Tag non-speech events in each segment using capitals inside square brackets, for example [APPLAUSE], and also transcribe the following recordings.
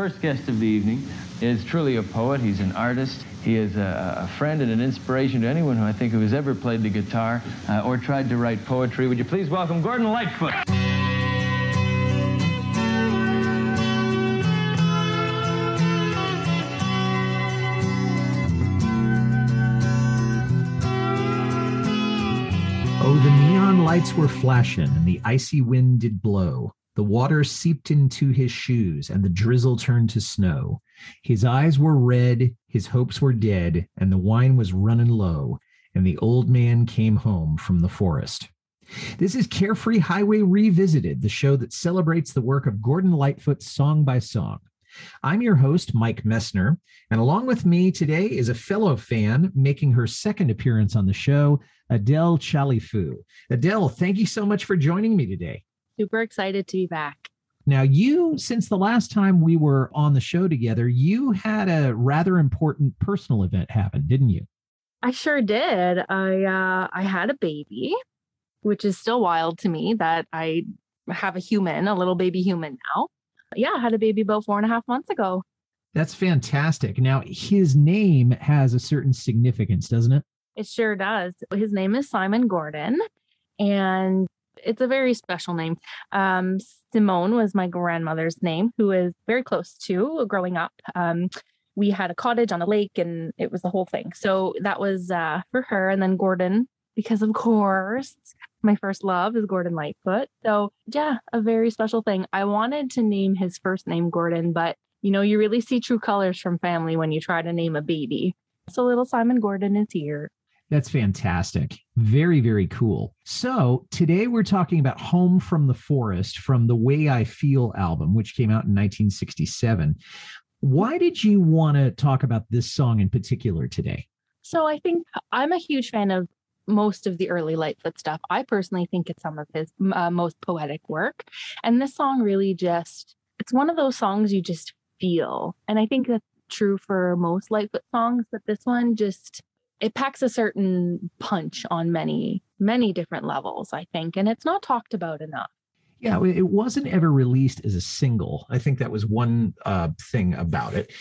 First guest of the evening is truly a poet. He's an artist. He is a, a friend and an inspiration to anyone who I think who has ever played the guitar uh, or tried to write poetry. Would you please welcome Gordon Lightfoot? Oh, the neon lights were flashing, and the icy wind did blow. The water seeped into his shoes, and the drizzle turned to snow. His eyes were red, his hopes were dead, and the wine was running low. And the old man came home from the forest. This is Carefree Highway Revisited, the show that celebrates the work of Gordon Lightfoot song by song. I'm your host, Mike Messner, and along with me today is a fellow fan making her second appearance on the show, Adele Chalifu. Adele, thank you so much for joining me today. Super excited to be back. Now, you, since the last time we were on the show together, you had a rather important personal event happen, didn't you? I sure did. I uh, I had a baby, which is still wild to me that I have a human, a little baby human now. Yeah, I had a baby about four and a half months ago. That's fantastic. Now, his name has a certain significance, doesn't it? It sure does. His name is Simon Gordon, and it's a very special name. Um, Simone was my grandmother's name, who is very close to growing up. Um, we had a cottage on a lake, and it was the whole thing. So that was uh, for her. And then Gordon, because of course, my first love is Gordon Lightfoot. So yeah, a very special thing. I wanted to name his first name Gordon, but you know, you really see true colors from family when you try to name a baby. So little Simon Gordon is here. That's fantastic. Very, very cool. So, today we're talking about Home from the Forest from the Way I Feel album, which came out in 1967. Why did you want to talk about this song in particular today? So I think I'm a huge fan of most of the early Lightfoot stuff. I personally think it's some of his uh, most poetic work. And this song really just, it's one of those songs you just feel. And I think that's true for most Lightfoot songs, but this one just, it packs a certain punch on many, many different levels, I think. And it's not talked about enough. Yeah, it wasn't ever released as a single. I think that was one uh, thing about it.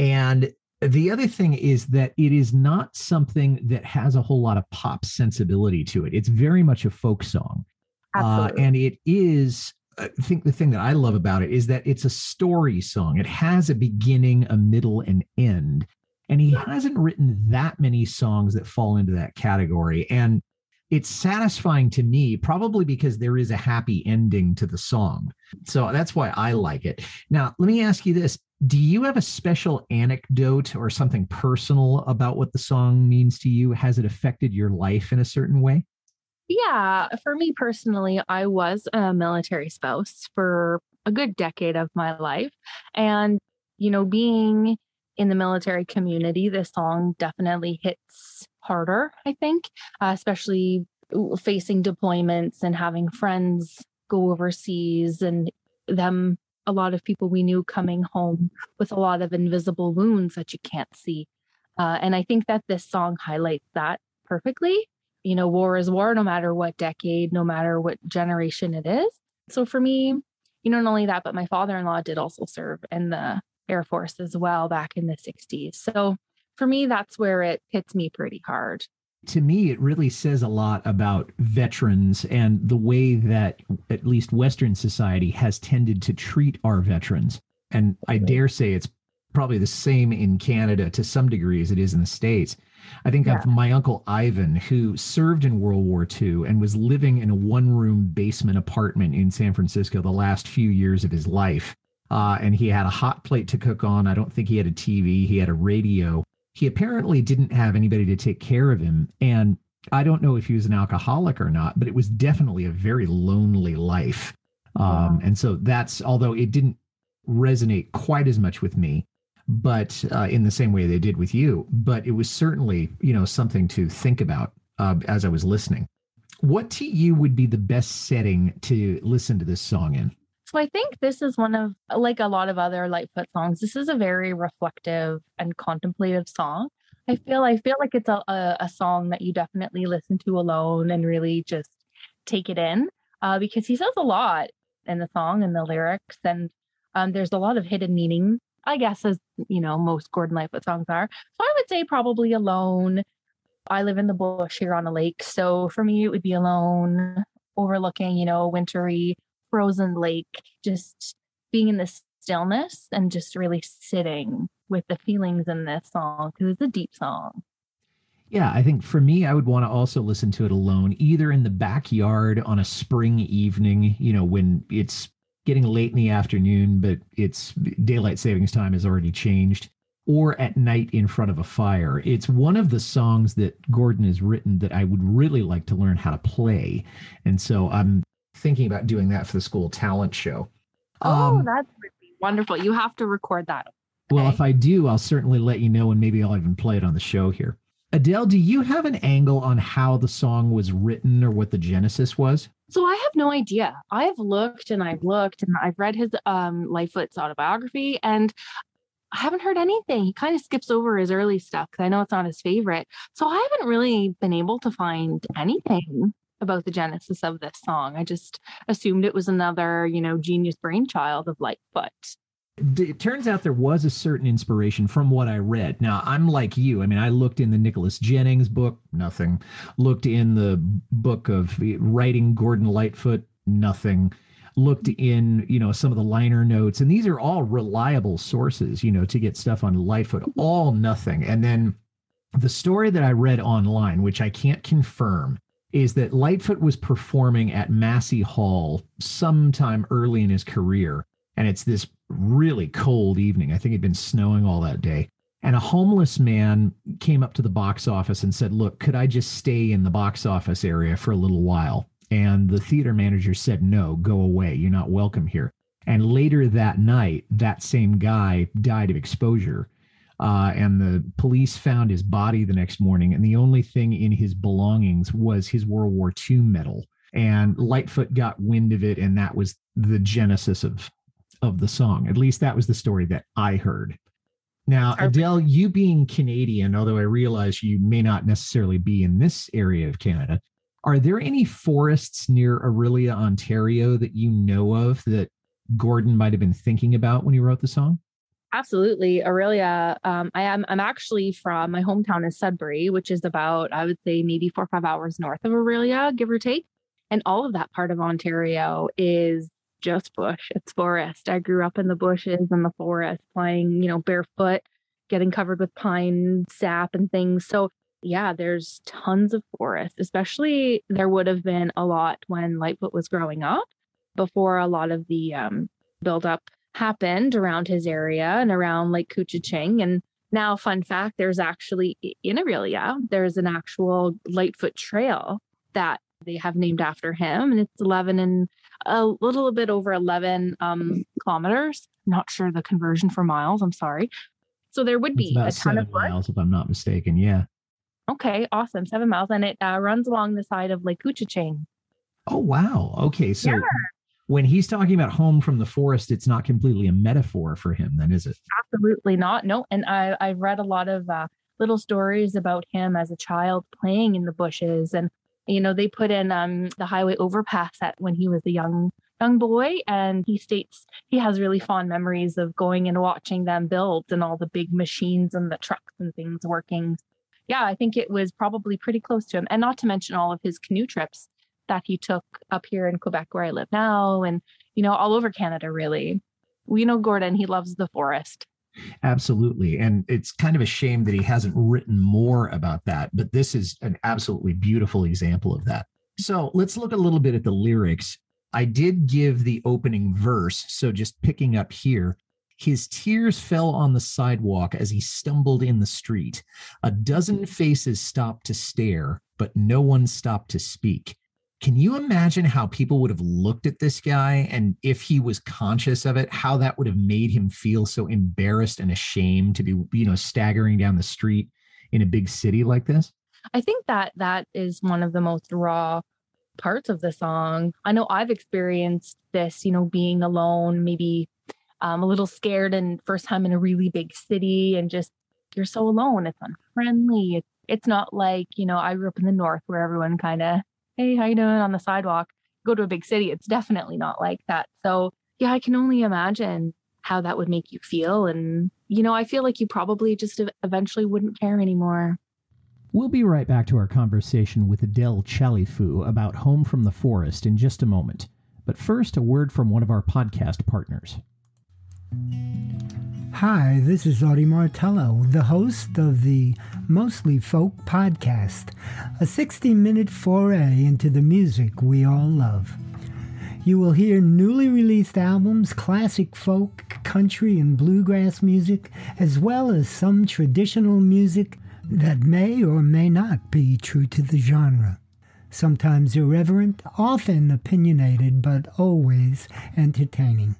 And the other thing is that it is not something that has a whole lot of pop sensibility to it. It's very much a folk song. Uh, and it is, I think the thing that I love about it is that it's a story song. It has a beginning, a middle, and end. And he hasn't written that many songs that fall into that category. And it's satisfying to me, probably because there is a happy ending to the song. So that's why I like it. Now, let me ask you this Do you have a special anecdote or something personal about what the song means to you? Has it affected your life in a certain way? Yeah, for me personally, I was a military spouse for a good decade of my life. And, you know, being in the military community, this song definitely hits harder, I think, uh, especially facing deployments and having friends go overseas and them, a lot of people we knew coming home with a lot of invisible wounds that you can't see. Uh, and I think that this song highlights that perfectly. You know, war is war, no matter what decade, no matter what generation it is. So for me, you know, not only that, but my father in law did also serve in the Air Force as well back in the 60s. So for me, that's where it hits me pretty hard. To me, it really says a lot about veterans and the way that at least Western society has tended to treat our veterans. And I dare say it's probably the same in Canada to some degree as it is in the States. I think yeah. of my uncle Ivan, who served in World War II and was living in a one room basement apartment in San Francisco the last few years of his life. Uh, and he had a hot plate to cook on. I don't think he had a TV, he had a radio. He apparently didn't have anybody to take care of him. And I don't know if he was an alcoholic or not, but it was definitely a very lonely life. Um, and so that's although it didn't resonate quite as much with me, but uh, in the same way they did with you, but it was certainly you know something to think about uh, as I was listening. What to you would be the best setting to listen to this song in? So I think this is one of like a lot of other Lightfoot songs. This is a very reflective and contemplative song. I feel I feel like it's a, a, a song that you definitely listen to alone and really just take it in uh, because he says a lot in the song and the lyrics and um, there's a lot of hidden meanings I guess as you know most Gordon Lightfoot songs are. So I would say probably alone. I live in the bush here on a lake, so for me it would be alone, overlooking you know wintry frozen lake, just being in the stillness and just really sitting with the feelings in this song because it's a deep song. Yeah, I think for me, I would want to also listen to it alone, either in the backyard on a spring evening, you know, when it's getting late in the afternoon, but it's daylight savings time has already changed, or at night in front of a fire. It's one of the songs that Gordon has written that I would really like to learn how to play. And so I'm thinking about doing that for the school talent show. Oh, um, that's wonderful. You have to record that. Okay? Well, if I do, I'll certainly let you know, and maybe I'll even play it on the show here. Adele, do you have an angle on how the song was written or what the genesis was? So I have no idea. I've looked and I've looked and I've read his um Lightfoot's autobiography and I haven't heard anything. He kind of skips over his early stuff because I know it's not his favorite. So I haven't really been able to find anything about the genesis of this song. I just assumed it was another, you know, genius brainchild of Lightfoot it turns out there was a certain inspiration from what I read. Now, I'm like you. I mean, I looked in the Nicholas Jennings book, nothing. Looked in the book of eh, writing Gordon Lightfoot, nothing. Looked in, you know, some of the liner notes, and these are all reliable sources, you know, to get stuff on Lightfoot, all nothing. And then the story that I read online, which I can't confirm, is that Lightfoot was performing at Massey Hall sometime early in his career and it's this really cold evening. I think it'd been snowing all that day. And a homeless man came up to the box office and said, Look, could I just stay in the box office area for a little while? And the theater manager said, No, go away. You're not welcome here. And later that night, that same guy died of exposure. Uh, and the police found his body the next morning. And the only thing in his belongings was his World War II medal. And Lightfoot got wind of it. And that was the genesis of of the song. At least that was the story that I heard. Now, Adele, you being Canadian, although I realize you may not necessarily be in this area of Canada, are there any forests near Orillia, Ontario that you know of that Gordon might have been thinking about when he wrote the song? Absolutely, Orillia. Um, I am. I'm actually from my hometown is Sudbury, which is about I would say maybe four or five hours north of Orillia, give or take. And all of that part of Ontario is just bush, it's forest. I grew up in the bushes and the forest, playing, you know, barefoot, getting covered with pine sap and things. So, yeah, there's tons of forest, especially there would have been a lot when Lightfoot was growing up before a lot of the um, buildup happened around his area and around Lake Couchiching. And now, fun fact, there's actually in Orillia, there's an actual Lightfoot trail that they have named after him, and it's 11 and a little bit over 11 um, kilometers. not sure the conversion for miles. I'm sorry. So there would be a ton of miles, if I'm not mistaken. Yeah. Okay, awesome. Seven miles, and it uh, runs along the side of Lake Couchiching. Oh wow. Okay, so yeah. When he's talking about home from the forest, it's not completely a metaphor for him, then, is it? Absolutely not. No, and I I've read a lot of uh, little stories about him as a child playing in the bushes and you know, they put in um, the highway overpass at when he was a young young boy and he states he has really fond memories of going and watching them build and all the big machines and the trucks and things working yeah i think it was probably pretty close to him and not to mention all of his canoe trips that he took up here in quebec where i live now and you know all over canada really we know gordon he loves the forest Absolutely. And it's kind of a shame that he hasn't written more about that, but this is an absolutely beautiful example of that. So let's look a little bit at the lyrics. I did give the opening verse. So just picking up here, his tears fell on the sidewalk as he stumbled in the street. A dozen faces stopped to stare, but no one stopped to speak. Can you imagine how people would have looked at this guy and if he was conscious of it, how that would have made him feel so embarrassed and ashamed to be, you know, staggering down the street in a big city like this? I think that that is one of the most raw parts of the song. I know I've experienced this, you know, being alone, maybe um, a little scared and first time in a really big city and just you're so alone. It's unfriendly. It's not like, you know, I grew up in the north where everyone kind of hey, how you doing on the sidewalk? Go to a big city, it's definitely not like that. So yeah, I can only imagine how that would make you feel. And, you know, I feel like you probably just eventually wouldn't care anymore. We'll be right back to our conversation with Adele Chalifou about Home from the Forest in just a moment. But first, a word from one of our podcast partners. Hi, this is Audie Martello, the host of the Mostly Folk podcast, a 60 minute foray into the music we all love. You will hear newly released albums, classic folk, country, and bluegrass music, as well as some traditional music that may or may not be true to the genre. Sometimes irreverent, often opinionated, but always entertaining.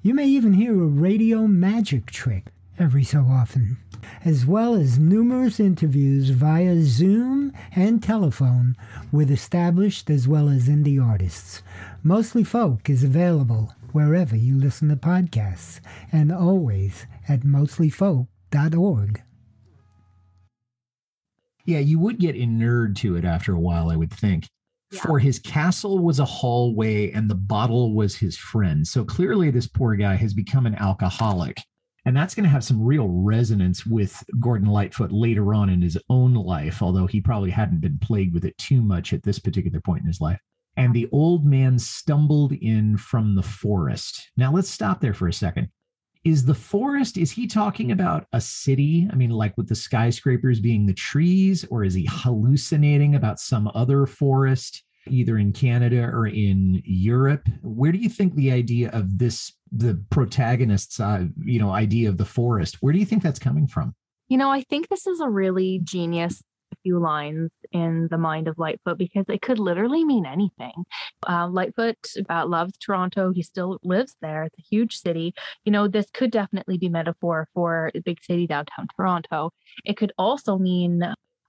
You may even hear a radio magic trick every so often, as well as numerous interviews via Zoom and telephone with established as well as indie artists. Mostly Folk is available wherever you listen to podcasts and always at mostlyfolk.org. Yeah, you would get inured to it after a while, I would think. For his castle was a hallway and the bottle was his friend. So clearly, this poor guy has become an alcoholic. And that's going to have some real resonance with Gordon Lightfoot later on in his own life, although he probably hadn't been plagued with it too much at this particular point in his life. And the old man stumbled in from the forest. Now, let's stop there for a second is the forest is he talking about a city? I mean like with the skyscrapers being the trees or is he hallucinating about some other forest either in canada or in europe? Where do you think the idea of this the protagonist's uh, you know idea of the forest where do you think that's coming from? You know i think this is a really genius few lines in the mind of Lightfoot because it could literally mean anything. Uh, Lightfoot uh, loves Toronto. He still lives there. It's a huge city. You know, this could definitely be metaphor for a big city downtown Toronto. It could also mean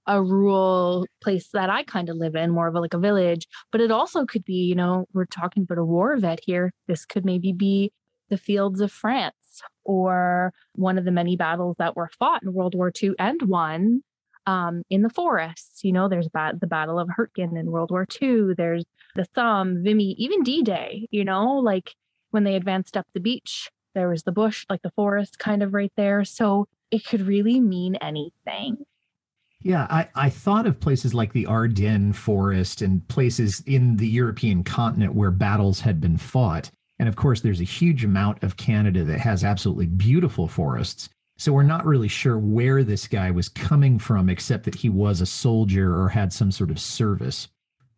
a rural place that I kind of live in, more of a, like a village. But it also could be, you know, we're talking about a war vet here. This could maybe be the fields of France or one of the many battles that were fought in World War II and won um, in the forests. You know, there's the Battle of Hurtgen in World War II. There's the Somme, Vimy, even D-Day. You know, like when they advanced up the beach, there was the bush, like the forest, kind of right there. So it could really mean anything. Yeah, I, I thought of places like the Ardennes forest and places in the European continent where battles had been fought. And of course, there's a huge amount of Canada that has absolutely beautiful forests. So we're not really sure where this guy was coming from, except that he was a soldier or had some sort of service.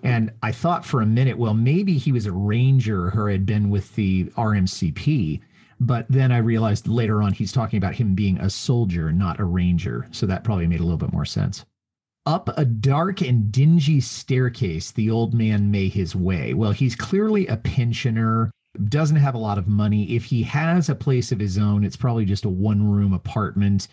And I thought for a minute, well, maybe he was a ranger or had been with the RCMP. But then I realized later on he's talking about him being a soldier, not a ranger. So that probably made a little bit more sense. Up a dark and dingy staircase, the old man made his way. Well, he's clearly a pensioner doesn't have a lot of money. If he has a place of his own, it's probably just a one room apartment.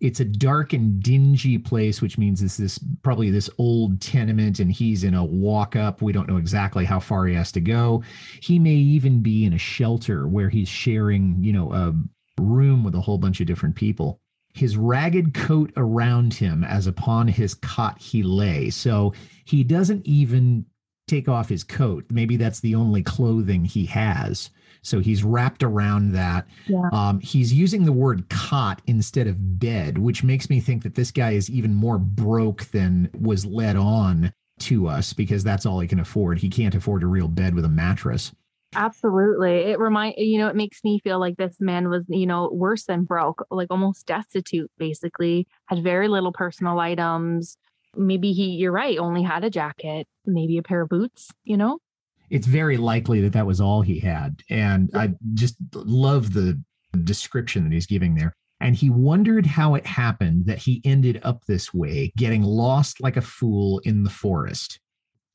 It's a dark and dingy place, which means it's this probably this old tenement, and he's in a walk up. We don't know exactly how far he has to go. He may even be in a shelter where he's sharing, you know, a room with a whole bunch of different people. His ragged coat around him as upon his cot he lay. So he doesn't even take off his coat. Maybe that's the only clothing he has. So he's wrapped around that. Yeah. Um, he's using the word cot instead of bed, which makes me think that this guy is even more broke than was led on to us because that's all he can afford. He can't afford a real bed with a mattress. Absolutely. It remind you know, it makes me feel like this man was, you know, worse than broke, like almost destitute, basically, had very little personal items, maybe he you're right only had a jacket maybe a pair of boots you know it's very likely that that was all he had and i just love the description that he's giving there and he wondered how it happened that he ended up this way getting lost like a fool in the forest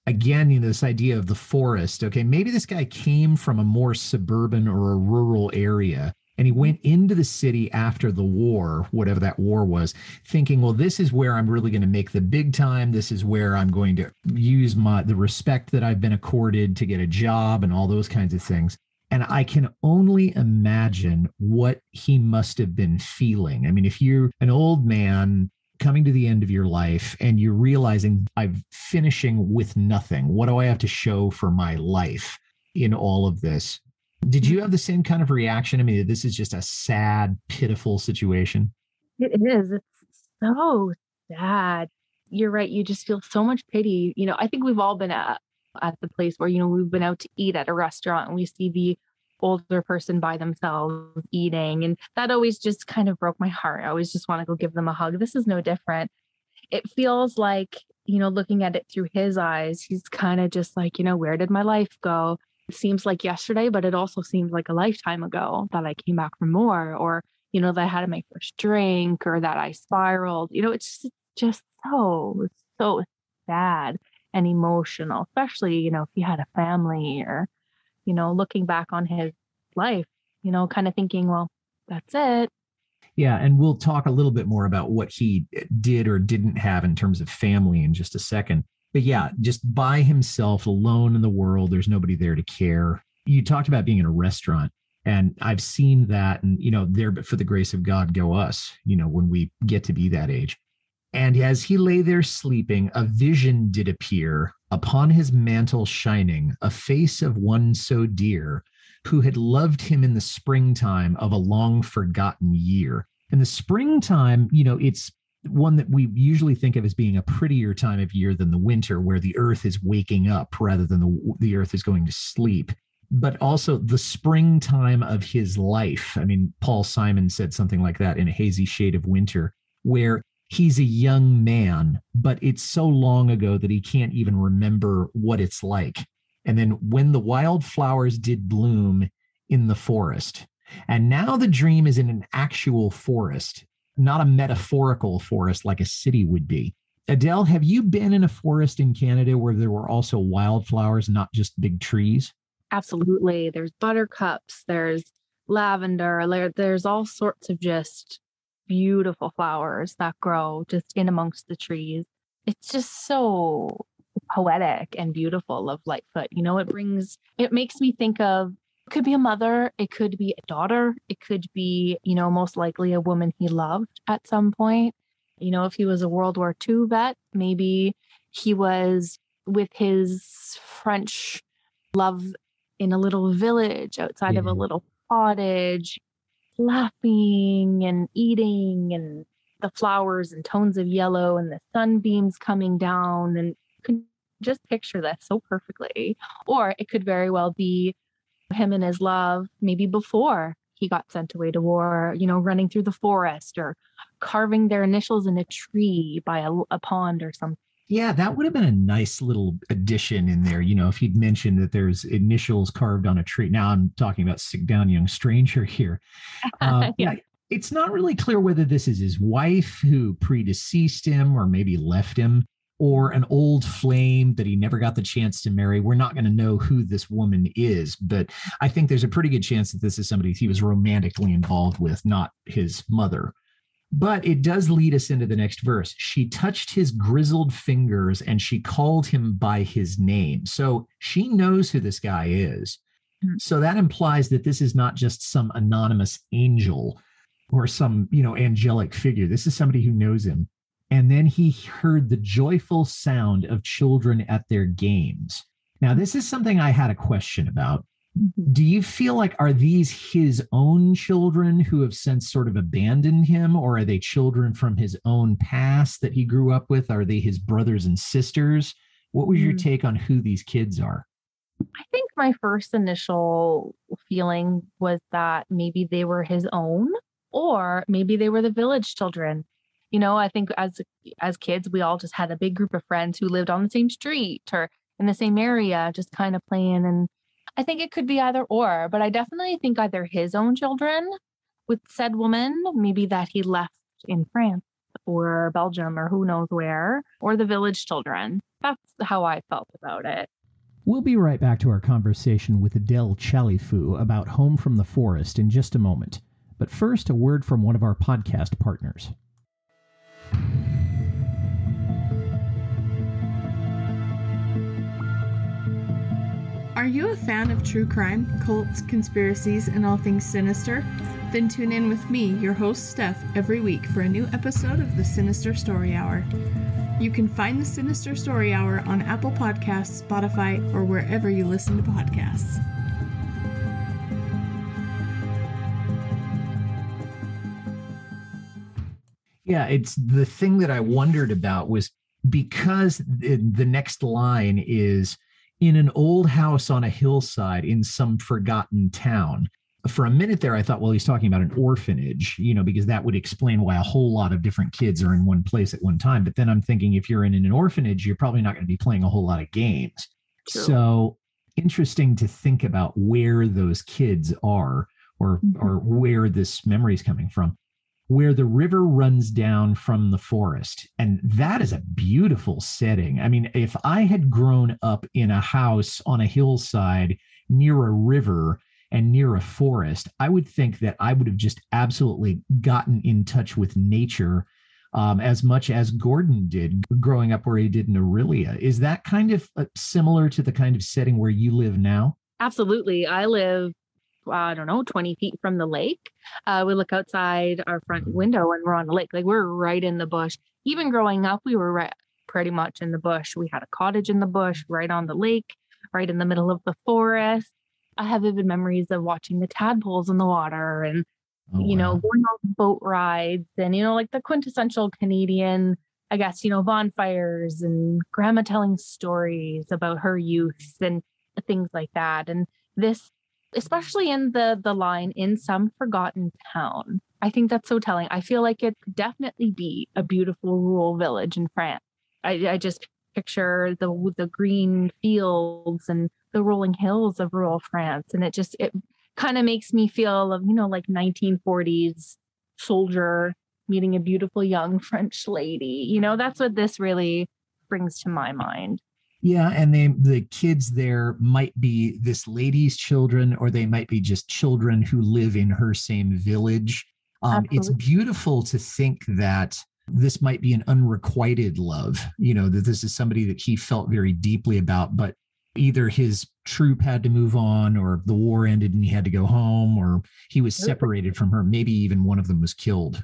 again, you know, this idea of the forest. Okay, maybe this guy came from a more suburban or a rural area and he went into the city after the war, whatever that war was, thinking, well, this is where I'm really going to make the big time. This is where I'm going to use my the respect that I've been accorded to get a job and all those kinds of things. And I can only imagine what he must have been feeling. I mean, if you're an old man coming to the end of your life and you're realizing I'm finishing with nothing, what do I have to show for my life in all of this? Did you mm-hmm. have the same kind of reaction? I mean, this is just a sad, pitiful situation. It is. It's so sad. You're right. You just feel so much pity. You know, I think we've all been at at the place where, you know, we've been out to eat at a restaurant and we see the older person by themselves eating. And that always just kind of broke my heart. I always just want to go give them a hug. This is no different. It feels like, you know, looking at it through his eyes, he's kind of just like, you know, where did my life go? Seems like yesterday, but it also seems like a lifetime ago that I came back from more, or, you know, that I had my first drink or that I spiraled. You know, it's just, just so, so sad and emotional, especially, you know, if you had a family or, you know, looking back on his life, you know, kind of thinking, well, that's it. Yeah, and we'll talk a little bit more about what he eh, did or didn't have in terms of family in just a second but yeah, just by himself, alone in the world. There's nobody there to care. You talked about being in a restaurant, and I've seen that. And, you know, there, but for the grace of God, go us, you know, when we get to be that age. And as he lay there sleeping, a vision did appear upon his mantle shining, a face of one so dear, who had loved him in the springtime of a long forgotten year. And the springtime, you know, it's one that we usually think of as being a prettier time of year than the winter, where the earth is waking up rather than the, the earth is going to sleep. But also the springtime of his life. I mean, Paul Simon said something like that in A Hazy Shade of Winter, where he's a young man, but it's so long ago that he can't even remember what it's like. And then when the wildflowers did bloom in the forest, and now the dream is in an actual forest not a metaphorical forest like a city would be. Adele, have you been in a forest in Canada where there were also wildflowers, not just big trees? Absolutely. There's buttercups, there's lavender, there's all sorts of just beautiful flowers that grow just in amongst the trees. It's just so poetic and beautiful of Lightfoot. You know, it brings, it makes me think of could be a mother, it could be a daughter, it could be, you know, most likely a woman he loved at some point. You know, if he was a World War II vet, maybe he was with his French love in a little village outside yeah. of a mm-hmm. little cottage, laughing and eating and the flowers and tones of yellow and the sunbeams coming down and can just picture that so perfectly. Or it could very well be him and his love maybe before he got sent away to war, you know, running through the forest or carving their initials in a tree by a, a pond or something. Yeah, that would have been a nice little addition in there. You know, if he'd mentioned that there's initials carved on a tree. Now I'm talking about Sit Down Young Stranger here. [LAUGHS] Uh, yeah. It's not really clear whether this is his wife who predeceased him or maybe left him or an old flame that he never got the chance to marry. We're not going to know who this woman is, but I think there's a pretty good chance that this is somebody he was romantically involved with, not his mother. But it does lead us into the next verse. She touched his grizzled fingers and she called him by his name. So she knows who this guy is. Hmm. So that implies that this is not just some anonymous angel or some, you know, angelic figure. This is somebody who knows him. And then he heard the joyful sound of children at their games. Now, this is something I had a question about. Mm-hmm. Do you feel like are these his own children who have since sort of abandoned him, or are they children from his own past that he grew up with? Are they his brothers and sisters? What was your mm. take on who these kids are? I think my first initial feeling was that maybe they were his own, or maybe they were the village children you know i think as as kids we all just had a big group of friends who lived on the same street or in the same area just kind of playing and i think it could be either or but i definitely think either his own children with said woman maybe that he left in france or Belgium or who knows where, or the village children. That's how I felt about it. We'll be right back to our conversation with Adele Chalifu about Home from the Forest in just a moment. But first, a word from one of our podcast partners. Are you a fan of true crime, cults, conspiracies, and all things sinister? Then tune in with me, your host Steph, every week for a new episode of the Sinister Story Hour. You can find the Sinister Story Hour on Apple Podcasts, Spotify, or wherever you listen to podcasts. Yeah, it's the thing that I wondered about was because the, next line is in an old house on a hillside in some forgotten town. For a minute there, I thought, well, he's talking about an orphanage, you know, because that would explain why a whole lot of different kids are in one place at one time. But then I'm thinking, if you're in an orphanage, you're probably not going to be playing a whole lot of games. True. So interesting to think about where those kids are or mm-hmm. or where this memory is coming from where the river runs down from the forest. And that is a beautiful setting. I mean, if I had grown up in a house on a hillside near a river and near a forest, I would think that I would have just absolutely gotten in touch with nature um, as much as Gordon did growing up where he did in Orillia. Is that kind of uh, similar to the kind of setting where you live now? Absolutely. I live I don't know, 20 feet from the lake. Uh, we look outside our front window and we're on the lake. Like we're right in the bush. Even growing up, we were right pretty much in the bush. We had a cottage in the bush right on the lake, right in the middle of the forest. I have vivid memories of watching the tadpoles in the water and, oh, you know, going on boat rides and, you know, like the quintessential Canadian, I guess, you know, bonfires and grandma telling stories about her youth and things like that. And this especially in the the line in some forgotten town. I think that's so telling. I feel like it definitely be a beautiful rural village in France. I, I just picture the the green fields and the rolling hills of rural France, and it just it kind of makes me feel of you know like 1940s soldier meeting a beautiful young [LAUGHS] French lady. You know, that's what this really brings to my mind. Yeah, and they the kids there might be this lady's children, or they might be just children who live in her same village. Um, it's beautiful to think that this might be an unrequited love. You know that this is somebody that he felt very deeply about, but either his troop had to move on, or the war ended and he had to go home, or he was separated from her. Maybe even one of them was killed.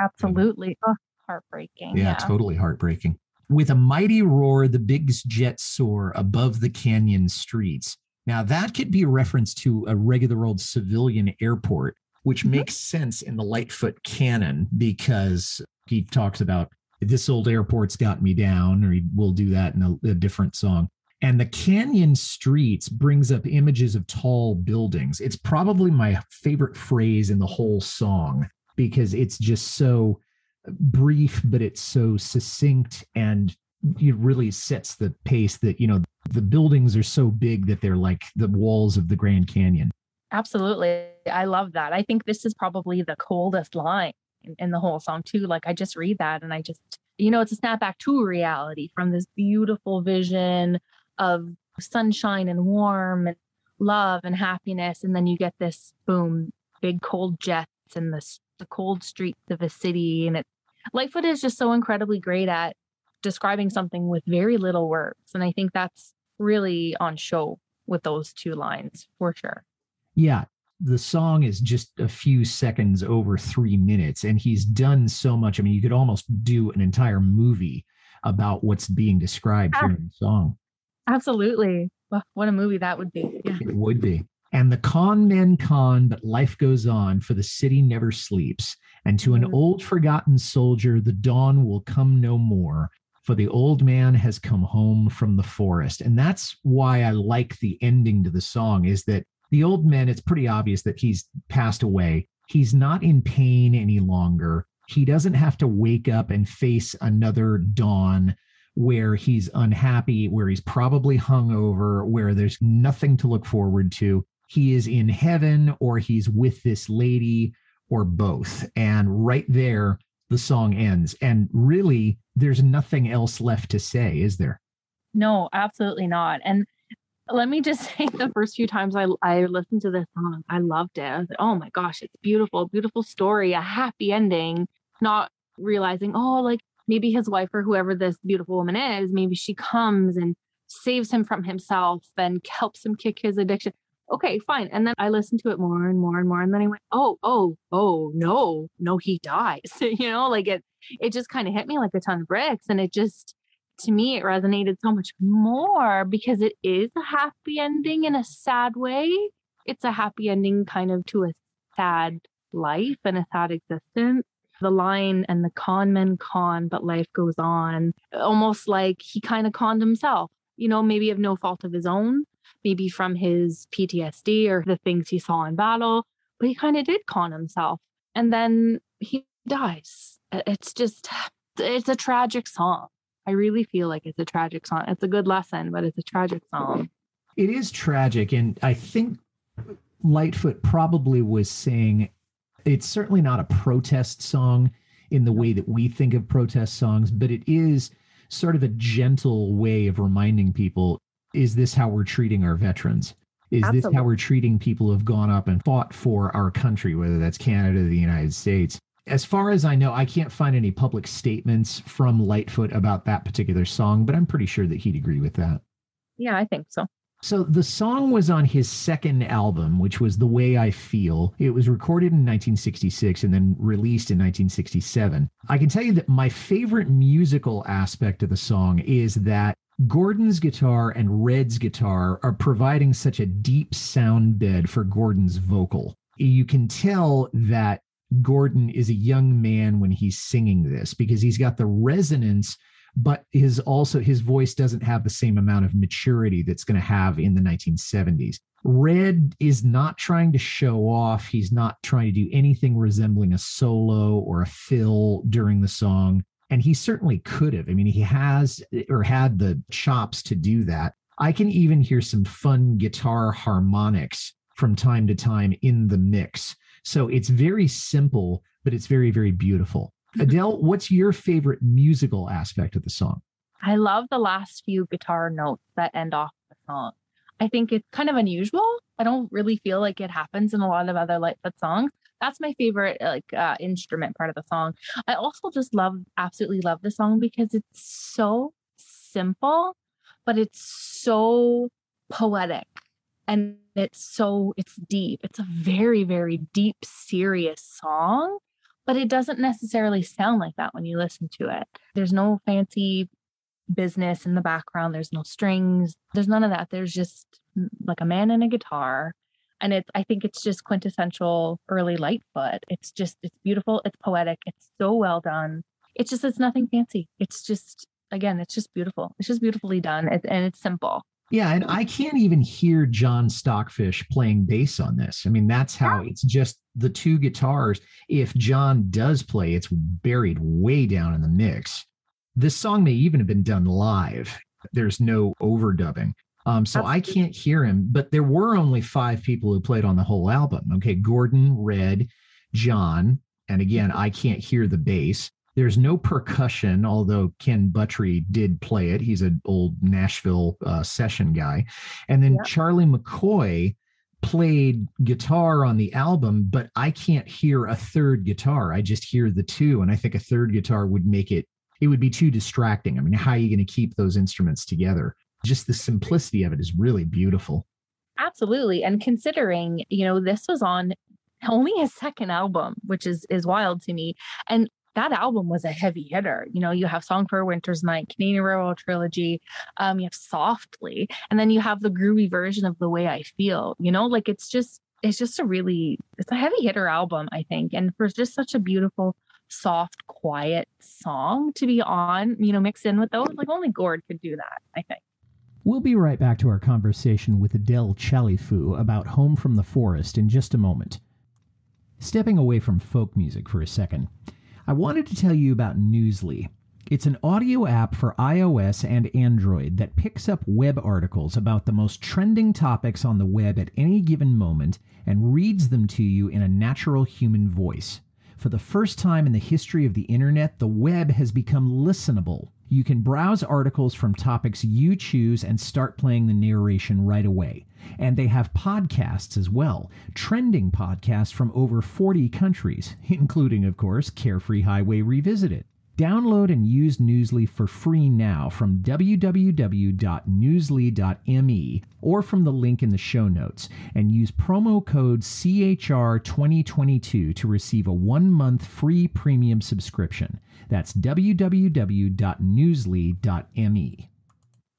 Absolutely, oh, heartbreaking. Yeah, yeah, totally heartbreaking. With a mighty roar, the big jets soar above the canyon streets. Now, that could be a reference to a regular old civilian airport, which mm-hmm. makes sense in the Lightfoot canon because he talks about this old airport's got me down, or he will do that in a, a different song. And the canyon streets brings up images of tall buildings. It's probably my favorite phrase in the whole song because it's just so brief, but it's so succinct and it really sets the pace that, you know, the buildings are so big that they're like the walls of the Grand Canyon. Absolutely. I love that. I think this is probably the coldest line in, the whole song, too. Like, I just read that and I just, you know, it's a snapback to reality from this beautiful vision of sunshine and warm and love and happiness. And then you get this boom, big cold jets and this the cold streets of a city. And it Lightfoot is just so incredibly great at describing something with very little words. And I think that's really on show with those two lines for sure. Yeah. The song is just a few seconds over three minutes, and he's done so much. I mean, you could almost do an entire movie about what's being described ah. here in the song. Absolutely. Well, what a movie that would be. Yeah. It would be. And the con men con, but life goes on, for the city never sleeps. And to an mm. old forgotten soldier, the dawn will come no more, for the old man has come home from the forest. And that's why I like the ending to the song, is that the old man, it's pretty obvious that he's passed away. He's not in pain any longer. He doesn't have to wake up and face another dawn where he's unhappy, where he's probably hungover, where there's nothing to look forward to he is in heaven or he's with this lady or both. And right there, the song ends. And really, there's nothing else left to say, is there? No, absolutely not. And let me just [LAUGHS] say the first few times I, I listened to this song, I loved it. I was like, oh my gosh, it's beautiful, beautiful story, a happy ending, not realizing, oh, like maybe his wife or whoever this beautiful woman is, maybe she comes and saves him from himself and helps him kick his addiction. Okay, fine. And then I listened to it more and more and more. And then I went, oh, oh, oh, no, no, he dies. [LAUGHS] you know, like it, it just kind of hit me like a ton of bricks. And it just, to me, it resonated so much more because it is a happy ending in a sad way. It's a happy ending kind of to a sad life and a sad existence. The line and the con men con, but life goes on, almost like he kind of conned himself, you know, maybe of no fault of his own, maybe from his PTSD or the things he saw in battle, but he kind of did con himself. And then he dies. It's just, it's a tragic song. I really feel like it's a tragic song. It's a good lesson, but it's a tragic song. It is tragic. And I think Lightfoot probably was saying it's certainly not a protest song in the way that we think of protest songs, but it is sort of a gentle way of reminding people is this how we're treating our veterans? Is Absolutely. this how we're treating people who have gone up and fought for our country, whether that's Canada or the United States? as far as I know, I can't find any public statements from Lightfoot about that particular song, but I'm pretty sure that he'd agree with that. Yeah, I think so. So the song was on his second album, which was The Way I Feel. It was recorded in 1966 and then released in 1967. I can tell you that my favorite musical aspect of the song is that Gordon's guitar and Red's guitar are providing such a deep sound bed for Gordon's vocal. You can tell that Gordon is a young man when he's singing this because he's got the resonance but his also his voice doesn't have the same amount of maturity that's going to have in the 1970s. Red is not trying to show off. He's not trying to do anything resembling a solo or a fill during the song. And he certainly could have. I mean, he has or had the chops to do that. I can even hear some fun guitar harmonics from time to time in the mix. So it's very simple, but it's very, very beautiful. Adele, what's your favorite musical aspect of the song? I love the last few guitar notes that end off the song. I think it's kind of unusual. I don't really feel like it happens in a lot of other Lightfoot songs. That's my favorite like uh, instrument part of the song. I also just love, absolutely love the song because it's so simple, but it's so poetic and it's so it's deep it's a very very deep serious song but it doesn't necessarily sound like that when you listen to it. There's no fancy business in the background there's no strings there's none of that. There's just mm, like a man and a guitar and it's i think it's just quintessential early lightfoot it's just it's beautiful it's poetic it's so well done. It's just it's nothing fancy. It's just again it's just beautiful. It's just beautifully done and it's simple. Yeah, and I can't even hear John Stockfish playing bass on this. I mean, that's how? it's just the two guitars. If John does play, it's buried way down in the mix. This song may even have been done live. There's no overdubbing. Um, so I can't hear him, but there were only five people who played on the whole album. Okay, Gordon, Red, John, and again, I can't hear the bass. There's no percussion, although Ken Buttrey did play it. He's an old Nashville uh, session guy. And then yeah. Charlie McCoy played guitar on the album, but I can't hear a third guitar. I just hear the two. And I think a third guitar would make it, it would be too distracting. I mean, how are you going to keep those instruments together? Just the simplicity of it is really beautiful. Absolutely. And considering, you know, this was on only his second album, which is is wild to me. And that album was a heavy hitter. You know, you have Song for a Winter's Night, Canadian Railroad Trilogy, um, you have Softly, and then you have the groovy version of The Way I Feel. You know, like it's just it's just a really it's a heavy hitter album, I think. And for just such a beautiful, soft, quiet song to be on, you know, mixed in with those, like only Gord could do that, I think. We'll be right back to our conversation with Adele Chalifou about Home from the Forest in just a moment. Stepping away from folk music for a second. I wanted to tell you about Newsly. It's an audio app for iOS and Android that picks up web articles about the most trending topics on the web at any given moment and reads them to you in a natural human voice. For the first time in the history of the internet, the web has become listenable. You can browse articles from topics you choose and start playing the narration right away. And they have podcasts as well, trending podcasts from over 40 countries, [LAUGHS] including, of course, Carefree Highway Revisited. Download and use Newsly for free now from www.newsly.me or from the link in the show notes and use promo code CHR2022 to receive a one month free premium subscription. That's www.newsly.me.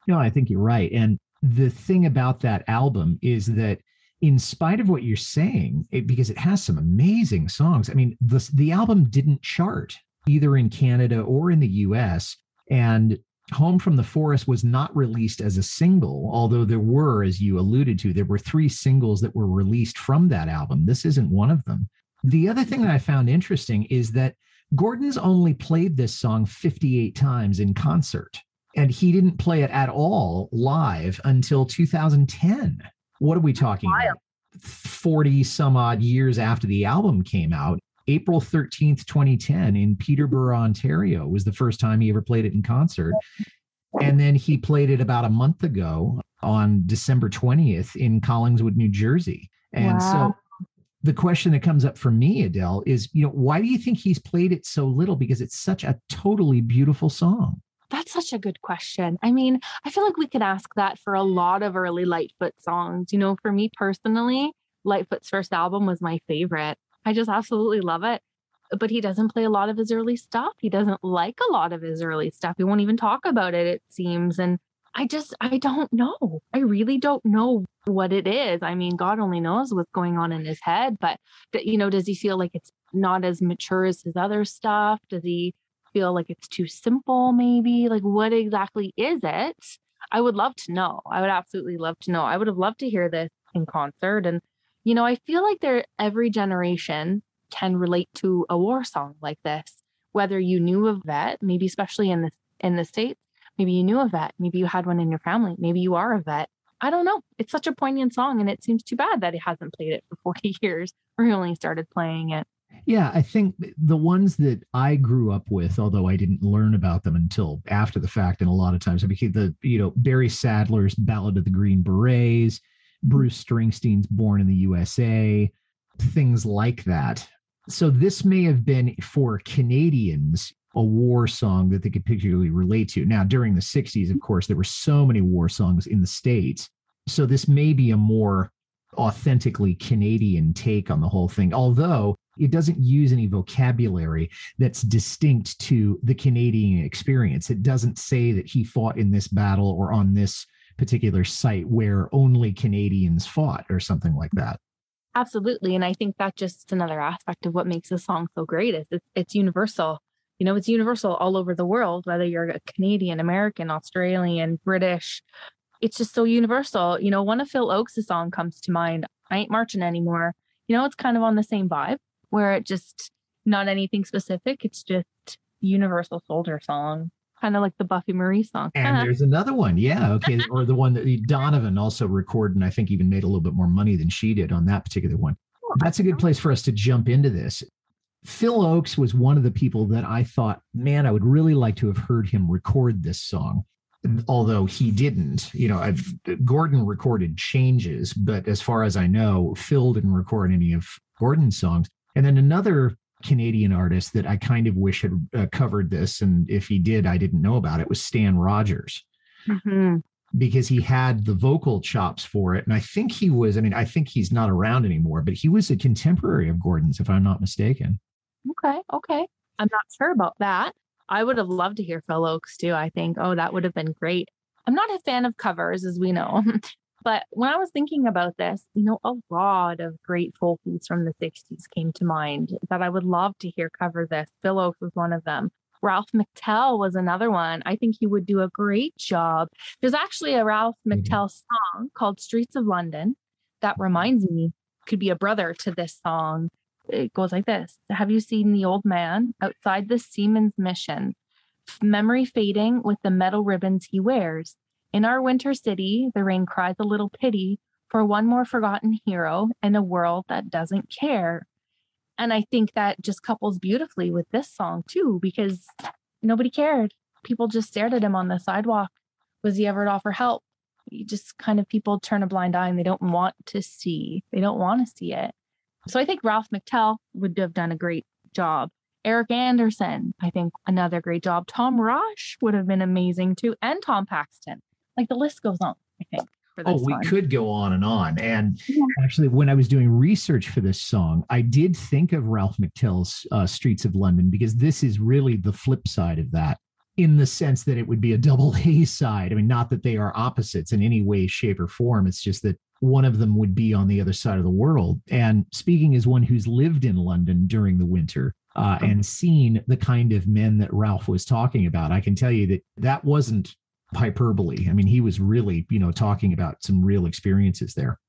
No, I think you're right. And the thing about that album is that in spite of what you're saying, it, because it has some amazing songs, I mean, the, the album didn't chart either in Canada or in the US. And Home from the Forest was not released as a single, although there were, as you alluded to, there were three singles that were released from that album. This isn't one of them. The other thing that I found interesting is that Gordon's only played this song 58 times in concert, and he didn't play it at all live until 2010. What are we talking about? 40 some odd years after the album came out. April 13th, 2010, in Peterborough, Ontario, was the first time he ever played it in concert. And then he played it about a month ago on December 20th in Collingswood, New Jersey. And wow. so the question that comes up for me, Adele, is, you know, why do you think he's played it so little? Because it's such a totally beautiful song. That's such a good question. I mean, I feel like we could ask that for a lot of early Lightfoot songs. You know, for me personally, Lightfoot's first album was my favorite. I just absolutely love it. But he doesn't play a lot of his early stuff. He doesn't like a lot of his early stuff. He won't even talk about it, it seems. And I just, I don't know. I really don't know what it is. I mean, God only knows what's going on in his head. But, you know, does he feel like it's not as mature as his other stuff? Does he feel like it's too simple, maybe? Like, what exactly is it? I would love to know. I would absolutely love to know. I would have loved to hear this in concert. And you know, I feel like there every generation can relate to a war song like this. Whether you knew a vet, maybe especially in the in the states, maybe you knew a vet, maybe you had one in your family, maybe you are a vet. I don't know. It's such a poignant song, and it seems too bad that he hasn't played it for [LAUGHS] 40 years, or he only started playing it. Yeah, I think the ones that I grew up with, although I didn't learn about them until after the fact, and a lot of times I became the, you know, Barry Sadler's Ballad of the Green Berets, Bruce Springsteen's Born in the USA, things like that. So this may have been for Canadians a war song that they could particularly relate to. Now, during the 60s, of course, there were so many war songs in the States. So this may be a more authentically Canadian take on the whole thing, although it doesn't use any vocabulary that's distinct to the Canadian experience. It doesn't say that he fought in this battle or on this particular site where only Canadians fought or something like that. Absolutely. And I think that just another aspect of what makes a song so great is it's, it's universal. You know, it's universal all over the world, whether you're a Canadian, American, Australian, British. It's just so universal. You know, one of Phil Ochs' song comes to mind, I Ain't Marching Anymore. You know, it's kind of on the same vibe where it just not anything specific. It's just universal soldier song kind of like the Buffy Marie song. And there's another one, yeah, okay, [LAUGHS] or the one that Donovan also recorded, and I think even made a little bit more money than she did on that particular one. That's a good place for us to jump into this. Phil Ochs was one of the people that I thought, man, I would really like to have heard him record this song. Although he didn't, you know, I've, Gordon recorded changes, but as far as I know, Phil didn't record any of Gordon's songs. And then another Canadian artist that I kind of wish had uh, covered this, and if he did, I didn't know about it. Was Stan Rogers. Mm-hmm. Because he had the vocal chops for it. And I think he was, I mean, I think he's not around anymore, but he was a contemporary of Gordon's, if I'm not mistaken. Okay. Okay. I'm not sure about that. I would have loved to hear Phil Ochs too. I think, oh, that would have been great. I'm not a fan of covers, as we know. [LAUGHS] But when I was thinking about this, you know, a lot of great folkies from the 60s came to mind that I would love to hear cover this. Phil Ochs was one of them. Ralph McTell was another one. I think he would do a great job. There's actually a Ralph mm-hmm. McTell song called Streets of London that reminds me could be a brother to this song. It goes like this Have you seen the old man outside the seaman's mission? Memory fading with the metal ribbons he wears. In our winter city, the rain cries a little pity for one more forgotten hero in a world that doesn't care. And I think that just couples beautifully with this song too, because nobody cared. People just stared at him on the sidewalk. Was he ever to offer help? You just kind of people turn a blind eye and they don't want to see. They don't want to see it. So I think Ralph McTell would have done a great job. Eric Andersen, I think another great job. Tom Rush would have been amazing too, and Tom Paxton. Like the list goes on, I think. Oh, we could go on and on. And yeah. actually, when I was doing research for this song, I did think of Ralph McTell's uh, Streets of London because this is really the flip side of that in the sense that it would be a [LAUGHS] double A side. I mean, not that they are opposites in any way, shape, or form. It's just that one of them would be on the other side of the world. And speaking as one who's lived in London during the winter, uh, and seen the kind of men that Ralph was talking about, I can tell you that that wasn't hyperbole. I mean, he was really, you know, talking about some real experiences there.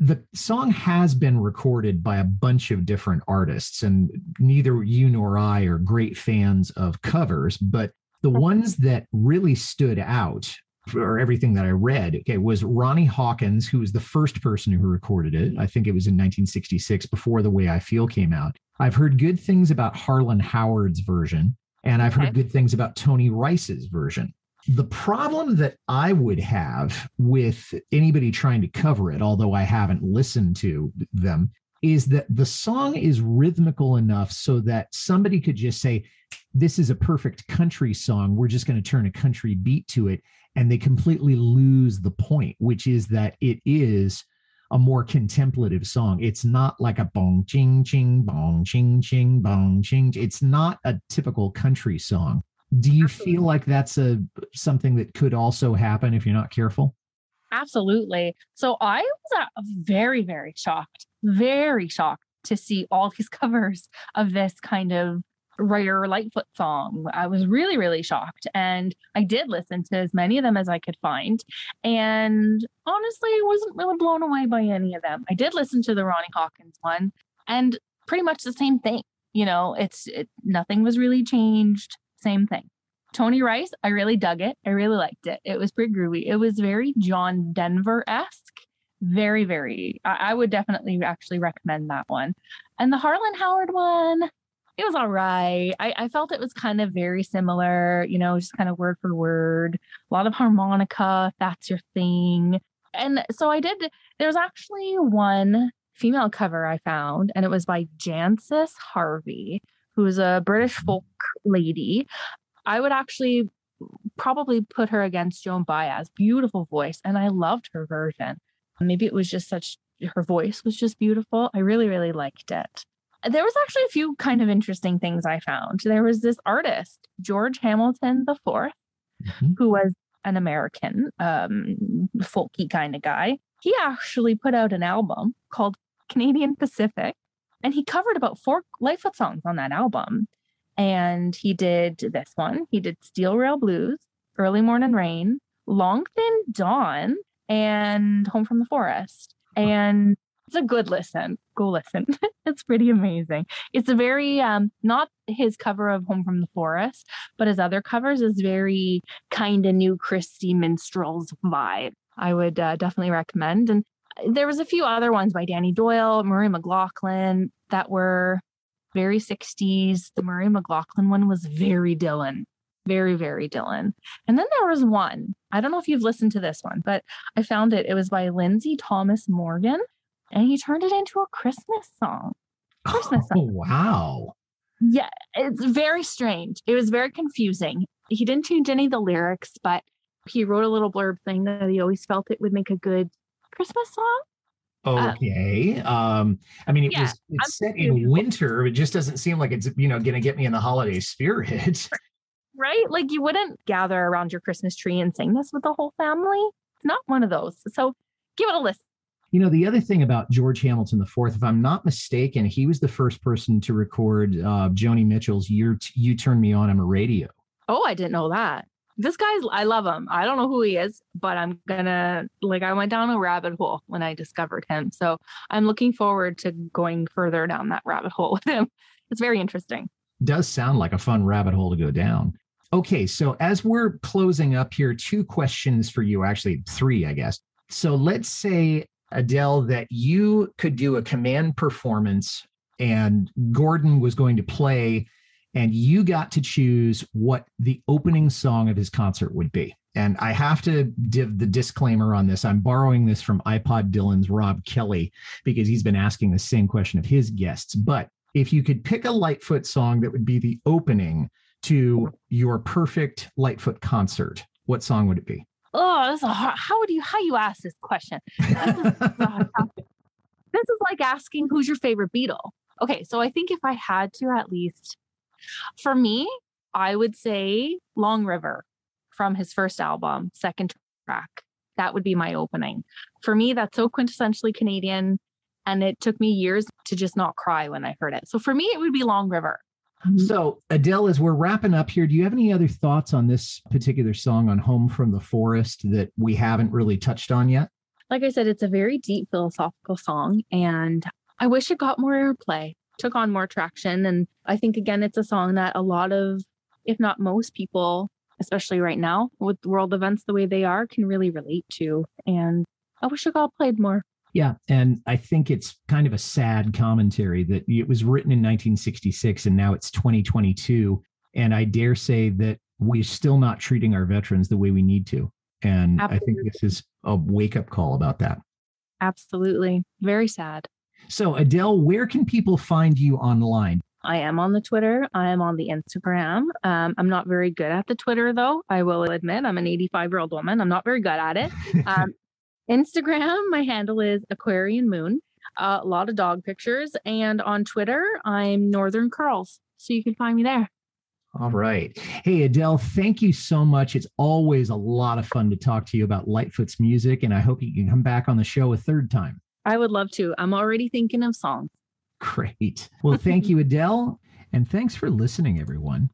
The song has been recorded by a bunch of different artists, and neither you nor I are great fans of covers, but the ones that really stood out for everything that I read, okay, was Ronnie Hawkins, who was the first person who recorded it. I think it was in 1966 before The Way I Feel came out. I've heard good things about Harlan Howard's version, and I've heard good things about Tony Rice's version. The problem that I would have with anybody trying to cover it, although I haven't listened to them, is that the song is rhythmical enough so that somebody could just say, This is a perfect country song. We're just going to turn a country beat to it. And they completely lose the point, which is that it is a more contemplative song. It's not like a bong ching ching bong ching ching bong ching. It's not a typical country song. Do you Absolutely. feel like that's a something that could also happen if you're not careful? Absolutely. So I was uh, very very shocked, very shocked to see all [LAUGHS] these covers of this kind of Ryder Lightfoot song. I was really, really shocked. And I did listen to as many of them as I could find. And honestly, I wasn't really blown away by any of them. I did listen to the Ronnie Hawkins one and pretty much the same thing. You know, it's it, nothing was really changed. Same thing. Tony Rice, I really dug it. I really liked it. It was pretty groovy. It was very John Denver esque. Very, very. I, I would definitely actually recommend that one. And the Harlan Howard one, it was all right. I, I, felt it was kind of very similar, you know, just kind of word for word, a lot of harmonica, that's your thing. And so I did, there was actually one female cover I found, and it was by Jancis Harvey, who's a British folk lady. I would actually probably put her against Joan Baez. Beautiful voice. And I loved her version. Maybe it was just such, her voice was just beautiful. I really, really liked it there was actually a few kind of interesting things I found. There was this artist, George Hamilton the 4th mm-hmm. who was an American, um, folky kind of guy. He actually put out an album called Canadian Pacific, and he covered about four Lightfoot songs on that album. And he did this one. He did Steel Rail Blues, Early Morning Rain, Long Thin Dawn, and Home from the Forest. And it's a good listen. Go listen. [LAUGHS] it's pretty amazing. It's a very um not his cover of Home from the Forest, but his other covers is very kind of new Christy Minstrels vibe. I would uh, definitely recommend. And there was a few other ones by Danny Doyle, Murray McLauchlan that were very 60s. The Murray McLauchlan one was very Dylan very, very Dylan. And then there was one. I don't know if you've listened to this one, but I found it. It was by Lindsay Thomas Morgan and he turned it into a Christmas song. Christmas oh, song. wow. Yeah, it's very strange. It was very confusing. He didn't change any of the lyrics, but he wrote a little blurb thing that he always felt it would make a good Christmas song. Uh, okay. Um, I mean, it yeah, was it's set in winter. It just doesn't seem like it's you know going to get me in the holiday spirit. right? Like you wouldn't gather around your Christmas tree and sing this with the whole family. It's not one of those. So give it a listen. You know, the other thing about George Hamilton IV, if I'm not mistaken, he was the first person to record uh, Joni Mitchell's "You You Turn Me On" I'm a Radio. Oh, I didn't know that. This guy's, I love him. I don't know who he is, but I'm gonna like. I went down a rabbit hole when I discovered him, so I'm looking forward to going further down that rabbit hole [LAUGHS] with him. It's very interesting. Does sound like a fun rabbit hole to go down. Okay, so as we're closing up here, two questions for you, actually three, I guess. So let's say Adele, that you could do a command performance and Gordon was going to play, and you got to choose what the opening song of his concert would be. And I have to give the disclaimer on this. I'm borrowing this from iPod Dylan's Rob Kelly because he's been asking the same question of his guests. But if you could pick a Lightfoot song that would be the opening to your perfect Lightfoot concert, what song would it be? Oh, this is a hard, how would you how you ask this question? This is, this is like asking who's your favorite Beatle. Okay, so I think if I had to at least for me, I would say Long River from his first album, second track. That would be my opening. For me, that's so quintessentially Canadian. And it took me years to just not cry when I heard it. So for me, it would be Long River. Mm-hmm. So, Adele, as we're wrapping up here, do you have any other thoughts on this particular song on Home from the Forest that we haven't really touched on yet? Like I said, it's a very deep philosophical song, and I wish it got more airplay, took on more traction. And I think, again, it's a song that a lot of, if not most people, especially right now with world events the way they are, can really relate to. And I wish it got played more. Yeah. And I think it's kind of a sad commentary that it was written in 1966 and now it's 2022. And I dare say that we're still not treating our veterans the way we need to. And Absolutely. I think this is a wake up call about that. Absolutely. Very sad. So, Adele, where can people find you online? I am on the Twitter. I am on the Instagram. Um, I'm not very good at the Twitter, though. I will admit I'm an 85 year old woman. I'm not very good at it. [LAUGHS] Um, Instagram, my handle is Aquarian Moon. Uh, a lot of dog pictures. And on Twitter, I'm Northern Curls. So you can find me there. All right. Hey, Adele, thank you so much. It's always a lot of fun to talk to you about Lightfoot's music. And I hope you can come back on the show a third time. I would love to. I'm already thinking of songs. Great. Well, thank you, [LAUGHS] Adele. And thanks for listening, everyone.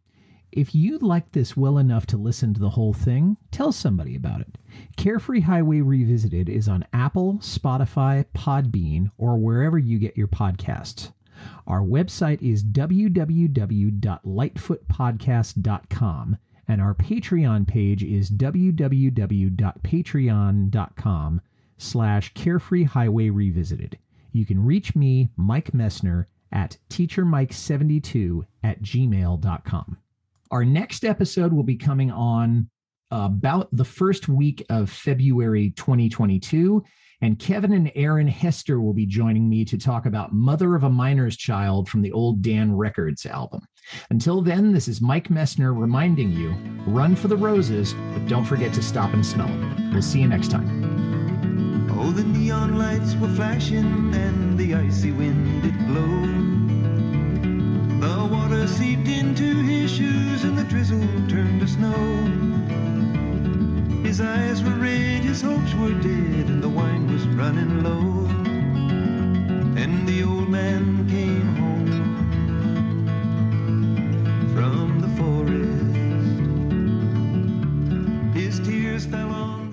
If you liked this well enough to listen to the whole thing, tell somebody about it. Carefree Highway Revisited is on Apple, Spotify, Podbean, or wherever you get your podcasts. Our website is www.lightfootpodcast.com, and our Patreon page is www.patreon.com slash Carefree Highway Revisited you can reach me, Mike Messner, at teachermike72 at gmail.com. Our next episode will be coming on about the first week of February 2022. And Kevin and Aaron Hester will be joining me to talk about Mother of a Miner's Child from the Old Dan's Records album. Until then, this is Mike Messner reminding you run for the roses, but don't forget to stop and smell them. We'll see you next time. Oh, the neon lights were flashing and the icy wind did blow. The water seeped into his shoes and the drizzle turned to snow. His eyes were red, his hopes were dead, and the wine was running low. And the old man came home from the forest. His tears fell on